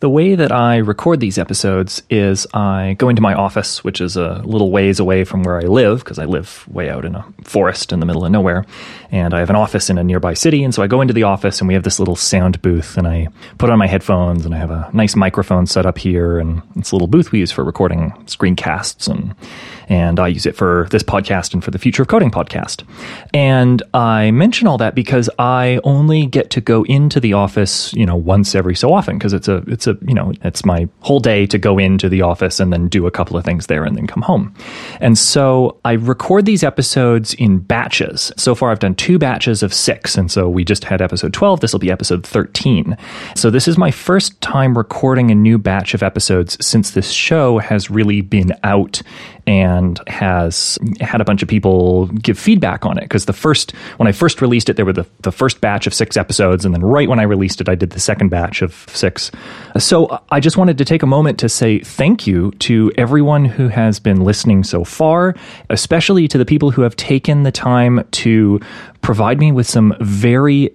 The way that I record these episodes is I go into my office, which is a little ways away from where I live, because I live way out in a forest in the middle of nowhere. And I have an office in a nearby city. And so I go into the office and we have this little sound booth and I put on my headphones and I have a nice microphone set up here. And it's a little booth we use for recording screencasts and and I use it for this podcast and for the Future of Coding podcast. And I mention all that because I only get to go into the office, you know, once every so often because it's a it's a you know it's my whole day to go into the office and then do a couple of things there and then come home. And so I record these episodes in batches. So far, I've done two batches of six, and so we just had episode twelve. This will be episode thirteen. So this is my first time recording a new batch of episodes since this show has really been out and has had a bunch of people give feedback on it. Because the first, when I first released it, there were the, the first batch of six episodes. And then right when I released it, I did the second batch of six. So uh, I just wanted to take a moment to say thank you to everyone who has been listening so far, especially to the people who have taken the time to provide me with some very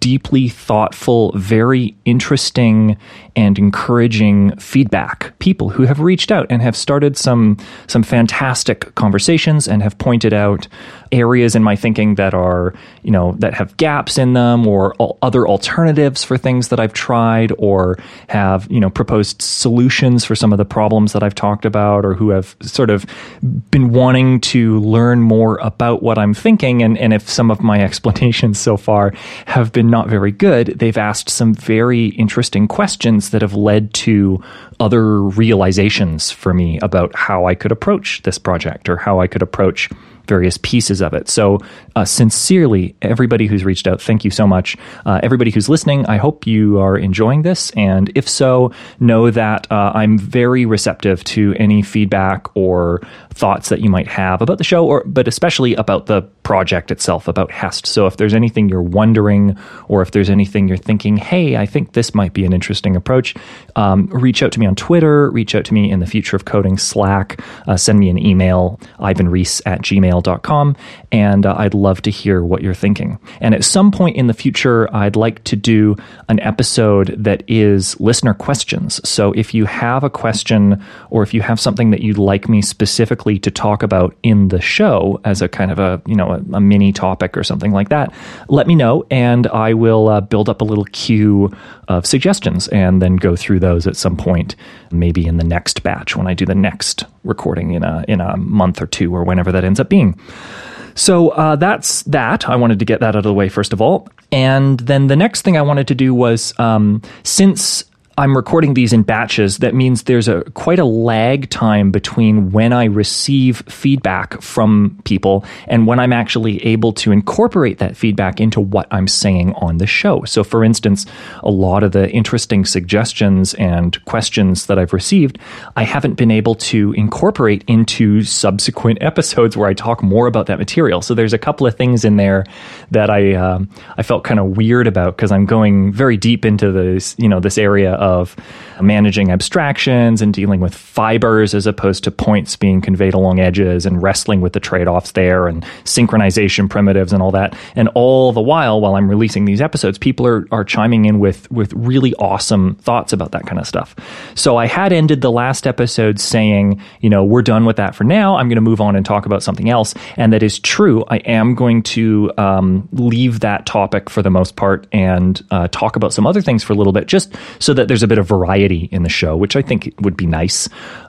deeply thoughtful, very interesting and encouraging feedback. People who have reached out and have started some some fantastic conversations and have pointed out areas in my thinking that are, you know, that have gaps in them or other alternatives for things that I've tried or have, you know, proposed solutions for some of the problems that I've talked about or who have sort of been wanting to learn more about what I'm thinking. And and if some of my explanations so far have been not very good, they've asked some very interesting questions that have led to other realizations for me about how I could approach this project or how I could approach various pieces of it. So, uh, sincerely, everybody who's reached out, thank you so much. Uh, everybody who's listening, I hope you are enjoying this. And if so, know that uh, I'm very receptive to any feedback or thoughts that you might have about the show, or but especially about the project itself, about Hest. So, if there's anything you're wondering, or if there's anything you're thinking, hey, I think this might be an interesting approach, um, reach out to me on Twitter, reach out to me in the Future of Coding Slack, uh, send me an email, ivanreese at gmail gmail.com, and uh, I'd love to hear what you're thinking. And at some point in the future, I'd like to do an episode that is listener questions. So if you have a question or if you have something that you'd like me specifically to talk about in the show as a kind of a, you know, a, a mini topic or something like that, let me know and I will uh, build up a little queue of suggestions and then go through those at some point, maybe in the next batch when I do the next recording in a in a month or two or whenever that ends up being. So uh, that's that. I wanted to get that out of the way first of all, and then the next thing I wanted to do was um, since I'm recording these in batches, that means there's a quite a lag time between when I receive feedback from people and when I'm actually able to incorporate that feedback into what I'm saying on the show. So for instance, a lot of the interesting suggestions and questions that I've received, I haven't been able to incorporate into subsequent episodes where I talk more about that material. So there's a couple of things in there that I um, I felt kind of weird about because I'm going very deep into this, you know, this area of managing abstractions and dealing with fibers as opposed to points being conveyed along edges and wrestling with the trade offs there and synchronization primitives and all that. And all the while, while I'm releasing these episodes, people are, are chiming in with, with really awesome thoughts about that kind of stuff. So I had ended the last episode saying, you know, we're done with that for now. I'm going to move on and talk about something else. And that is true. I am going to um, leave that topic for the most part and uh, talk about some other things for a little bit, just so that there's a bit of variety in the show, which I think would be nice.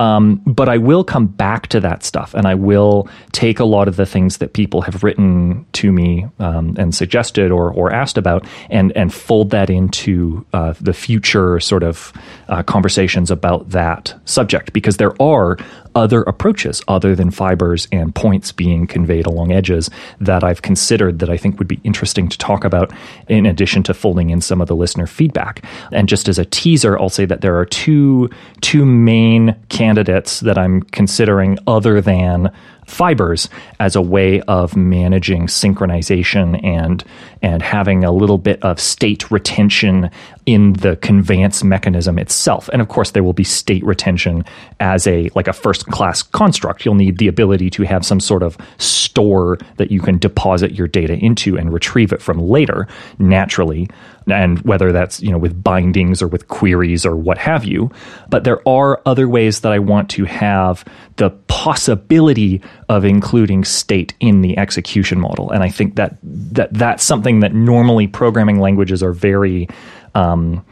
Um, but I will come back to that stuff and I will take a lot of the things that people have written to me um, and suggested or, or asked about and, and fold that into uh, the future sort of uh, conversations about that subject because there are other approaches other than fibers and points being conveyed along edges that I've considered that I think would be interesting to talk about in addition to folding in some of the listener feedback. And just as a teaser, I'll say that there are two two main candidates that I'm considering other than fibers as a way of managing synchronization and and having a little bit of state retention in the conveyance mechanism itself. And of course there will be state retention as a like a first class construct. You'll need the ability to have some sort of store that you can deposit your data into and retrieve it from later naturally and whether that's you know with bindings or with queries or what have you. But there are other ways that I want to have the possibility of including state in the execution model, and I think that that that's something that normally programming languages are very um,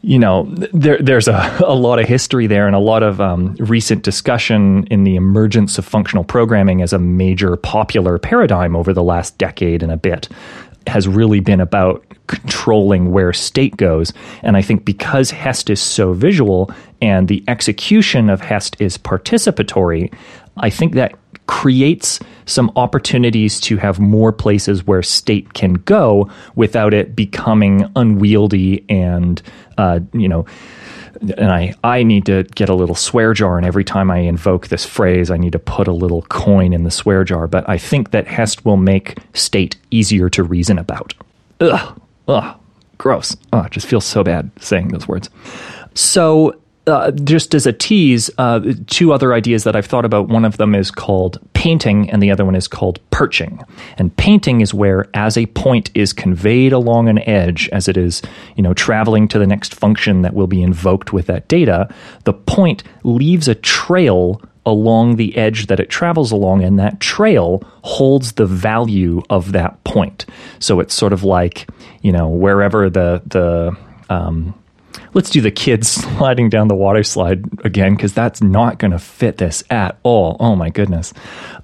you know, there, there's a, a lot of history there and a lot of um, recent discussion in the emergence of functional programming as a major popular paradigm over the last decade and a bit has really been about controlling where state goes. And I think because Hest is so visual and the execution of Hest is participatory, I think that creates some opportunities to have more places where state can go without it becoming unwieldy and, uh, you know, and I, I need to get a little swear jar, and every time I invoke this phrase, I need to put a little coin in the swear jar. But I think that Hest will make state easier to reason about. Ugh, ugh, gross. Oh, just feels so bad saying those words. So uh, just as a tease, uh, two other ideas that I've thought about. One of them is called painting, and the other one is called perching. And painting is where, as a point is conveyed along an edge, as it is, you know, traveling to the next function that will be invoked with that data, the point leaves a trail along the edge that it travels along, and that trail holds the value of that point. So it's sort of like, you know, wherever the the um, let's do the kids sliding down the water slide again because that's not going to fit this at all. Oh my goodness.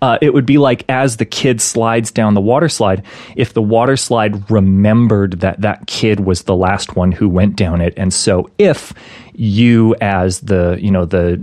Uh, it would be like as the kid slides down the water slide, if the water slide remembered that that kid was the last one who went down it. And so if you as the, you know, the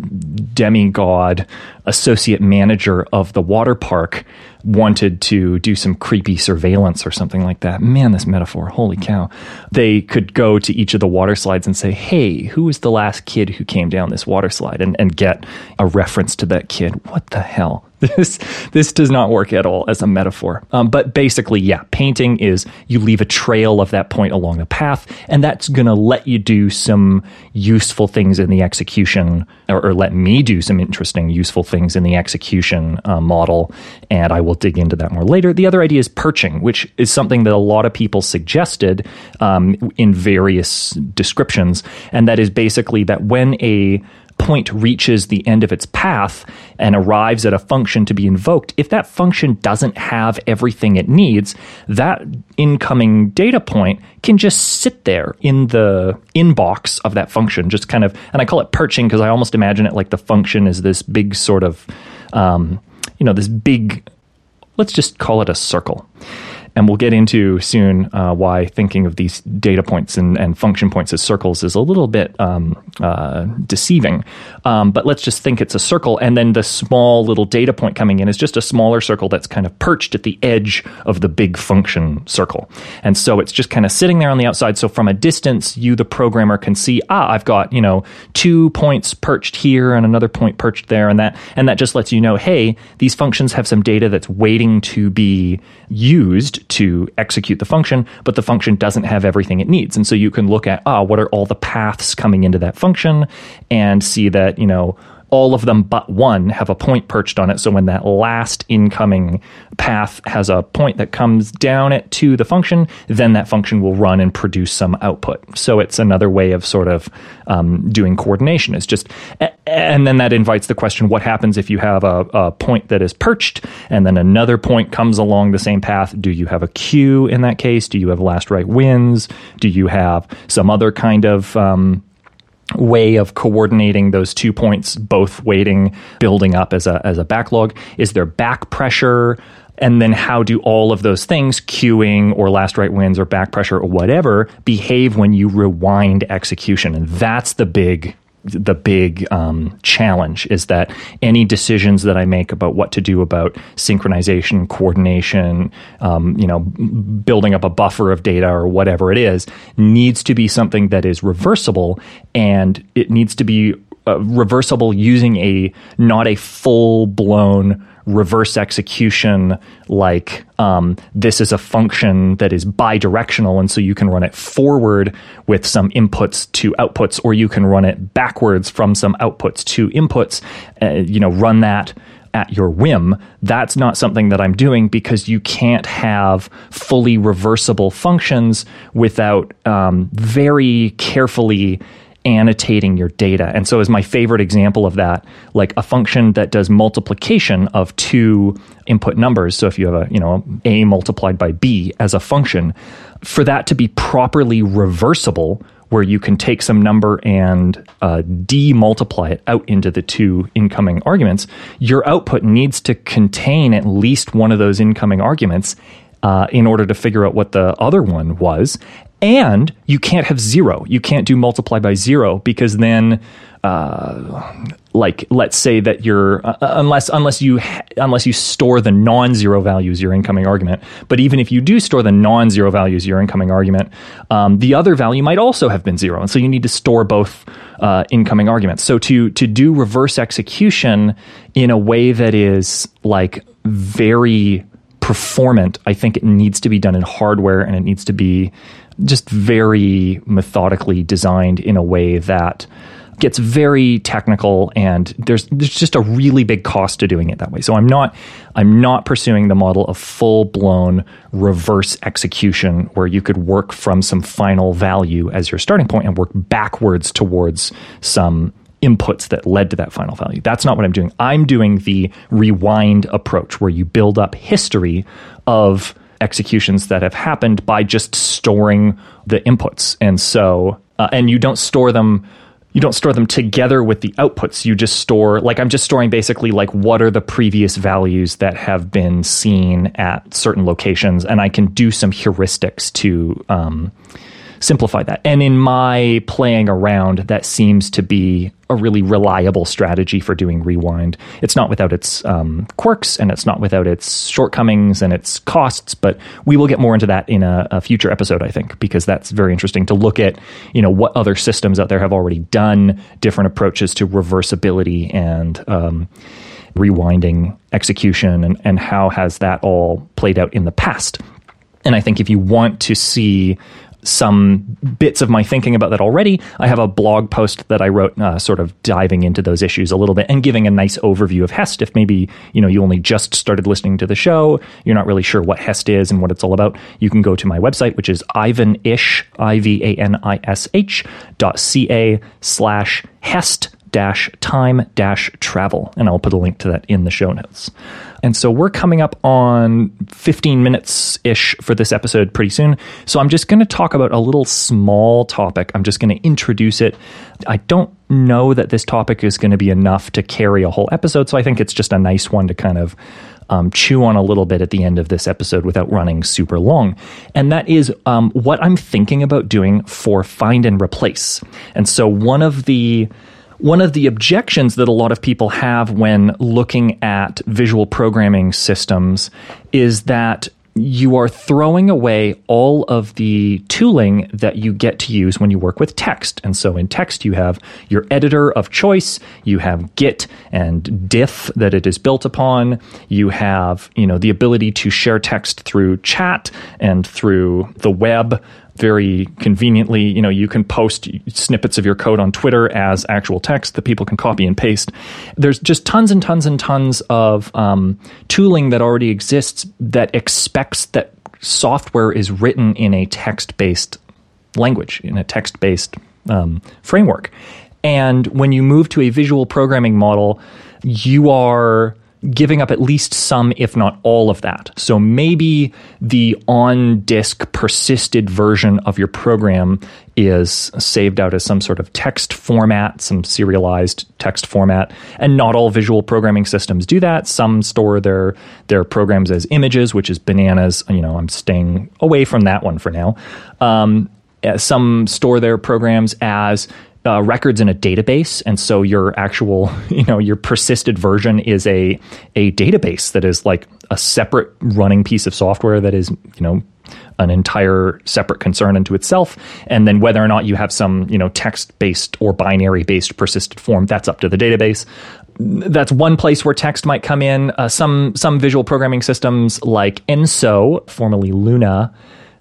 demigod associate manager of the water park wanted to do some creepy surveillance or something like that. Man, this metaphor, holy cow. They could go to each of the water slides and say, hey, who was the last kid who came down this water slide? And, and get a reference to that kid. What the hell? This this does not work at all as a metaphor. Um, but basically, yeah, painting is you leave a trail of that point along the path, and that's going to let you do some useful things in the execution, or, or, let me do some interesting, useful things in the execution uh, model. And I will dig into that more later. The other idea is perching, which is something that a lot of people suggested um, in various descriptions, and that is basically that when a point reaches the end of its path and arrives at a function to be invoked, if that function doesn't have everything it needs, that incoming data point can just sit there in the inbox of that function, just kind of, and I call it perching because I almost imagine it like the function is this big sort of, um, you know, this big, let's just call it a circle. And we'll get into soon uh, why thinking of these data points and, and, function points as circles is a little bit um, uh, deceiving. Um, but let's just think it's a circle, and then the small little data point coming in is just a smaller circle that's kind of perched at the edge of the big function circle. And so it's just kind of sitting there on the outside. So from a distance, you, the programmer, can see, ah, I've got, you know, two points perched here and another point perched there, and that, and that just lets you know, hey, these functions have some data that's waiting to be used to execute the function, but the function doesn't have everything it needs. And so you can look at, ah, what are all the paths coming into that function and see that, you know, all of them but one have a point perched on it. So when that last incoming path has a point that comes down it to the function, then that function will run and produce some output. So it's another way of sort of um, doing coordination. It's just, and then that invites the question: What happens if you have a, a point that is perched, and then another point comes along the same path? Do you have a queue in that case? Do you have last write wins? Do you have some other kind of um, way of coordinating those two points, both waiting, building up as a, as a backlog? Is there back pressure? And then how do all of those things, queuing or last write wins or back pressure or whatever, behave when you rewind execution? And that's the big the big um, challenge is that any decisions that I make about what to do about synchronization, coordination, um, you know, building up a buffer of data or whatever it is, needs to be something that is reversible, and it needs to be uh, reversible using a not a full blown reverse execution like um, this is a function that is bidirectional and so you can run it forward with some inputs to outputs or you can run it backwards from some outputs to inputs uh, you know run that at your whim. That's not something that I'm doing because you can't have fully reversible functions without um, very carefully annotating your data. And so as my favorite example of that, like a function that does multiplication of two input numbers. So if you have a, you know, a multiplied by b as a function, for that to be properly reversible, where you can take some number and uh, demultiply it out into the two incoming arguments, your output needs to contain at least one of those incoming arguments uh, in order to figure out what the other one was. And you can't have zero. You can't do multiply by zero because then, uh, like, let's say that you're uh, uh, unless unless you ha- unless you store the non-zero values your incoming argument. But even if you do store the non-zero values your incoming argument, um, the other value might also have been zero, and so you need to store both uh, incoming arguments. So to to do reverse execution in a way that is like very performant, I think it needs to be done in hardware and it needs to be just very methodically designed in a way that gets very technical and there's there's just a really big cost to doing it that way. So I'm not I'm not pursuing the model of full-blown reverse execution where you could work from some final value as your starting point and work backwards towards some inputs that led to that final value. That's not what I'm doing. I'm doing the rewind approach where you build up history of executions that have happened by just storing the inputs. And so, uh, and you don't store them. You don't store them together with the outputs. You just store, like, I'm just storing basically, like, what are the previous values that have been seen at certain locations. And I can do some heuristics to, um, simplify that. And in my playing around, that seems to be a really reliable strategy for doing rewind. It's not without its um, quirks and it's not without its shortcomings and its costs, but we will get more into that in a, a future episode, I think, because that's very interesting to look at, you know, what other systems out there have already done different approaches to reversibility and um, rewinding execution and, and how has that all played out in the past. And I think if you want to see some bits of my thinking about that already. I have a blog post that I wrote, uh, sort of diving into those issues a little bit and giving a nice overview of Hest. If maybe you know you only just started listening to the show, you're not really sure what Hest is and what it's all about. You can go to my website, which is ivanish i v a n i s h dot c a slash Hest time dash travel. And I'll put a link to that in the show notes. And so we're coming up on 15 minutes ish for this episode pretty soon. So I'm just going to talk about a little small topic. I'm just going to introduce it. I don't know that this topic is going to be enough to carry a whole episode. So I think it's just a nice one to kind of um, chew on a little bit at the end of this episode without running super long. And that is um, what I'm thinking about doing for find and replace. And so one of the one of the objections that a lot of people have when looking at visual programming systems is that you are throwing away all of the tooling that you get to use when you work with text. And so in text, you have your editor of choice, you have Git and diff that it is built upon, you have, you know, the ability to share text through chat and through the web very conveniently, you know, you can post snippets of your code on Twitter as actual text that people can copy and paste. There's just tons and tons and tons of um, tooling that already exists that expects that software is written in a text based language, in a text based um, framework. And when you move to a visual programming model, you are giving up at least some, if not all of that. So maybe the on disk persisted version of your program is saved out as some sort of text format, some serialized text format. And not all visual programming systems do that. Some store their their programs as images, which is bananas. You know, I'm staying away from that one for now. Um, some store their programs as uh, records in a database, and so your actual, you know, your persisted version is a a database that is like a separate running piece of software that is, you know, an entire separate concern unto itself. And then whether or not you have some, you know, text based or binary based persisted form, that's up to the database. That's one place where text might come in. Uh, some some visual programming systems like ENSO, formerly Luna,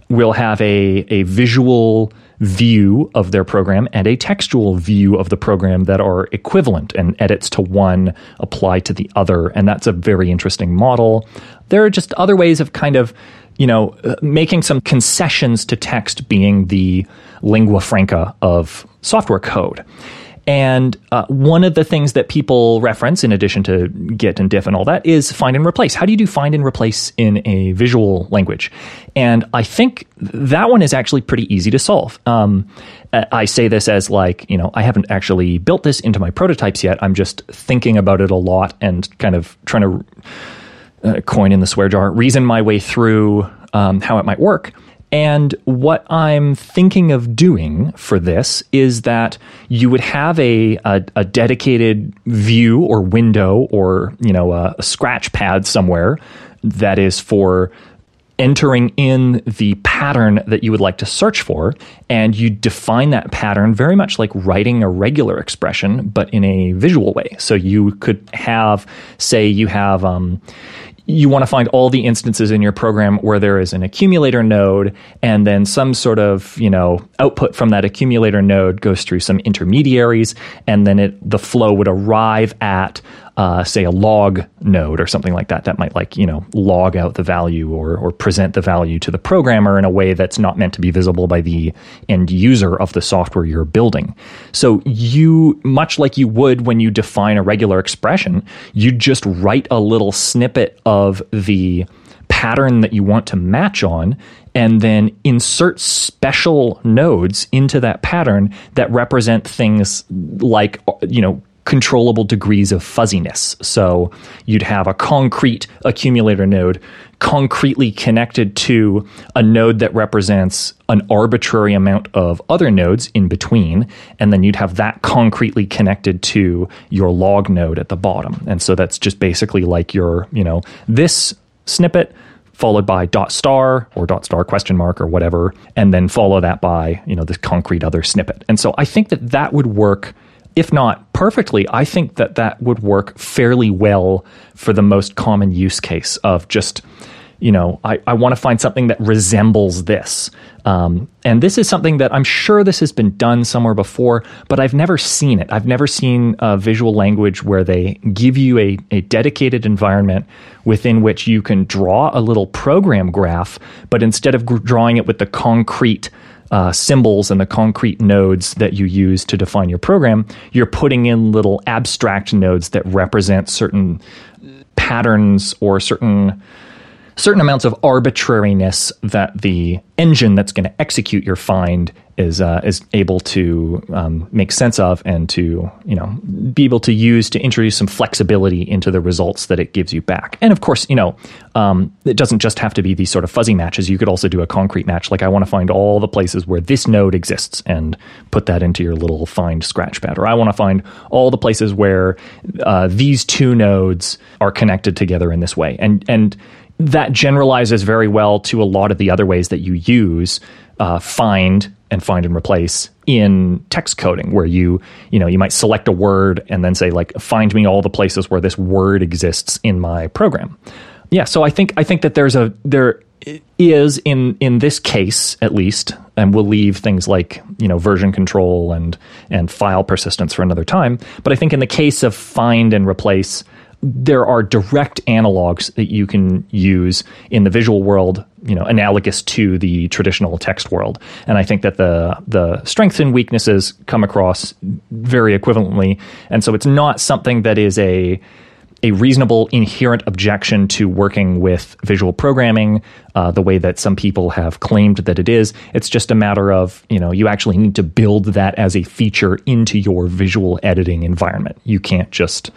will have a a visual view of their program and a textual view of the program that are equivalent and edits to one apply to the other. And that's a very interesting model. There are just other ways of kind of you know, uh, making some concessions to text being the lingua franca of software code. And uh, one of the things that people reference, in addition to Git and diff and all that, is find and replace. How do you do find and replace in a visual language? And I think that one is actually pretty easy to solve. Um, I say this as like, you know, I haven't actually built this into my prototypes yet. I'm just thinking about it a lot and kind of trying to uh, coin in the swear jar, reason my way through um, how it might work. And what I'm thinking of doing for this is that you would have a, a, a dedicated view or window or you know a, a scratch pad somewhere that is for entering in the pattern that you would like to search for, and you define that pattern very much like writing a regular expression, but in a visual way. So you could have, say, you have. Um, you want to find all the instances in your program where there is an accumulator node and then some sort of you know output from that accumulator node goes through some intermediaries and then it the flow would arrive at uh, say a log node or something like that that might like you know log out the value or or present the value to the programmer in a way that's not meant to be visible by the end user of the software you're building. So you much like you would when you define a regular expression you just write a little snippet of the pattern that you want to match on and then insert special nodes into that pattern that represent things like you know controllable degrees of fuzziness. So you'd have a concrete accumulator node concretely connected to a node that represents an arbitrary amount of other nodes in between. And then you'd have that concretely connected to your log node at the bottom. And so that's just basically like your, you know, this snippet followed by dot star or dot star question mark or whatever, and then follow that by, you know, this concrete other snippet. And so I think that that would work if not perfectly, I think that that would work fairly well for the most common use case of just, you know, I, I want to find something that resembles this. Um, and this is something that I'm sure this has been done somewhere before, but I've never seen it. I've never seen a visual language where they give you a, a dedicated environment within which you can draw a little program graph, but instead of drawing it with the concrete uh, symbols and the concrete nodes that you use to define your program, you're putting in little abstract nodes that represent certain patterns or certain certain amounts of arbitrariness that the engine that's going to execute your find is uh, is able to um, make sense of and to you know be able to use to introduce some flexibility into the results that it gives you back. And of course, you know um, it doesn't just have to be these sort of fuzzy matches. You could also do a concrete match, like I want to find all the places where this node exists and put that into your little find scratch pad, or I want to find all the places where uh, these two nodes are connected together in this way, and and that generalizes very well to a lot of the other ways that you use uh, find and find and replace in text coding where you you know you might select a word and then say like find me all the places where this word exists in my program. Yeah so i think i think that there's a there is in in this case at least and we'll leave things like you know version control and and file persistence for another time but i think in the case of find and replace there are direct analogs that you can use in the visual world, you know, analogous to the traditional text world. And I think that the the strengths and weaknesses come across very equivalently. And so it's not something that is a a reasonable inherent objection to working with visual programming uh, the way that some people have claimed that it is. It's just a matter of, you know, you actually need to build that as a feature into your visual editing environment. You can't just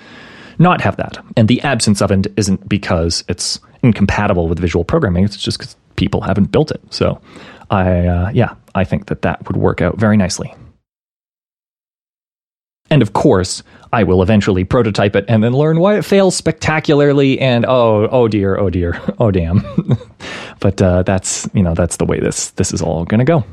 not have that. And the absence of it isn't because it's incompatible with visual programming, it's just because people haven't built it. So, I, uh, yeah, I think that that would work out very nicely. And of course, I will eventually prototype it and then learn why it fails spectacularly. And oh, oh dear, oh dear, oh damn. but uh, that's you know that's the way this this is all going to go.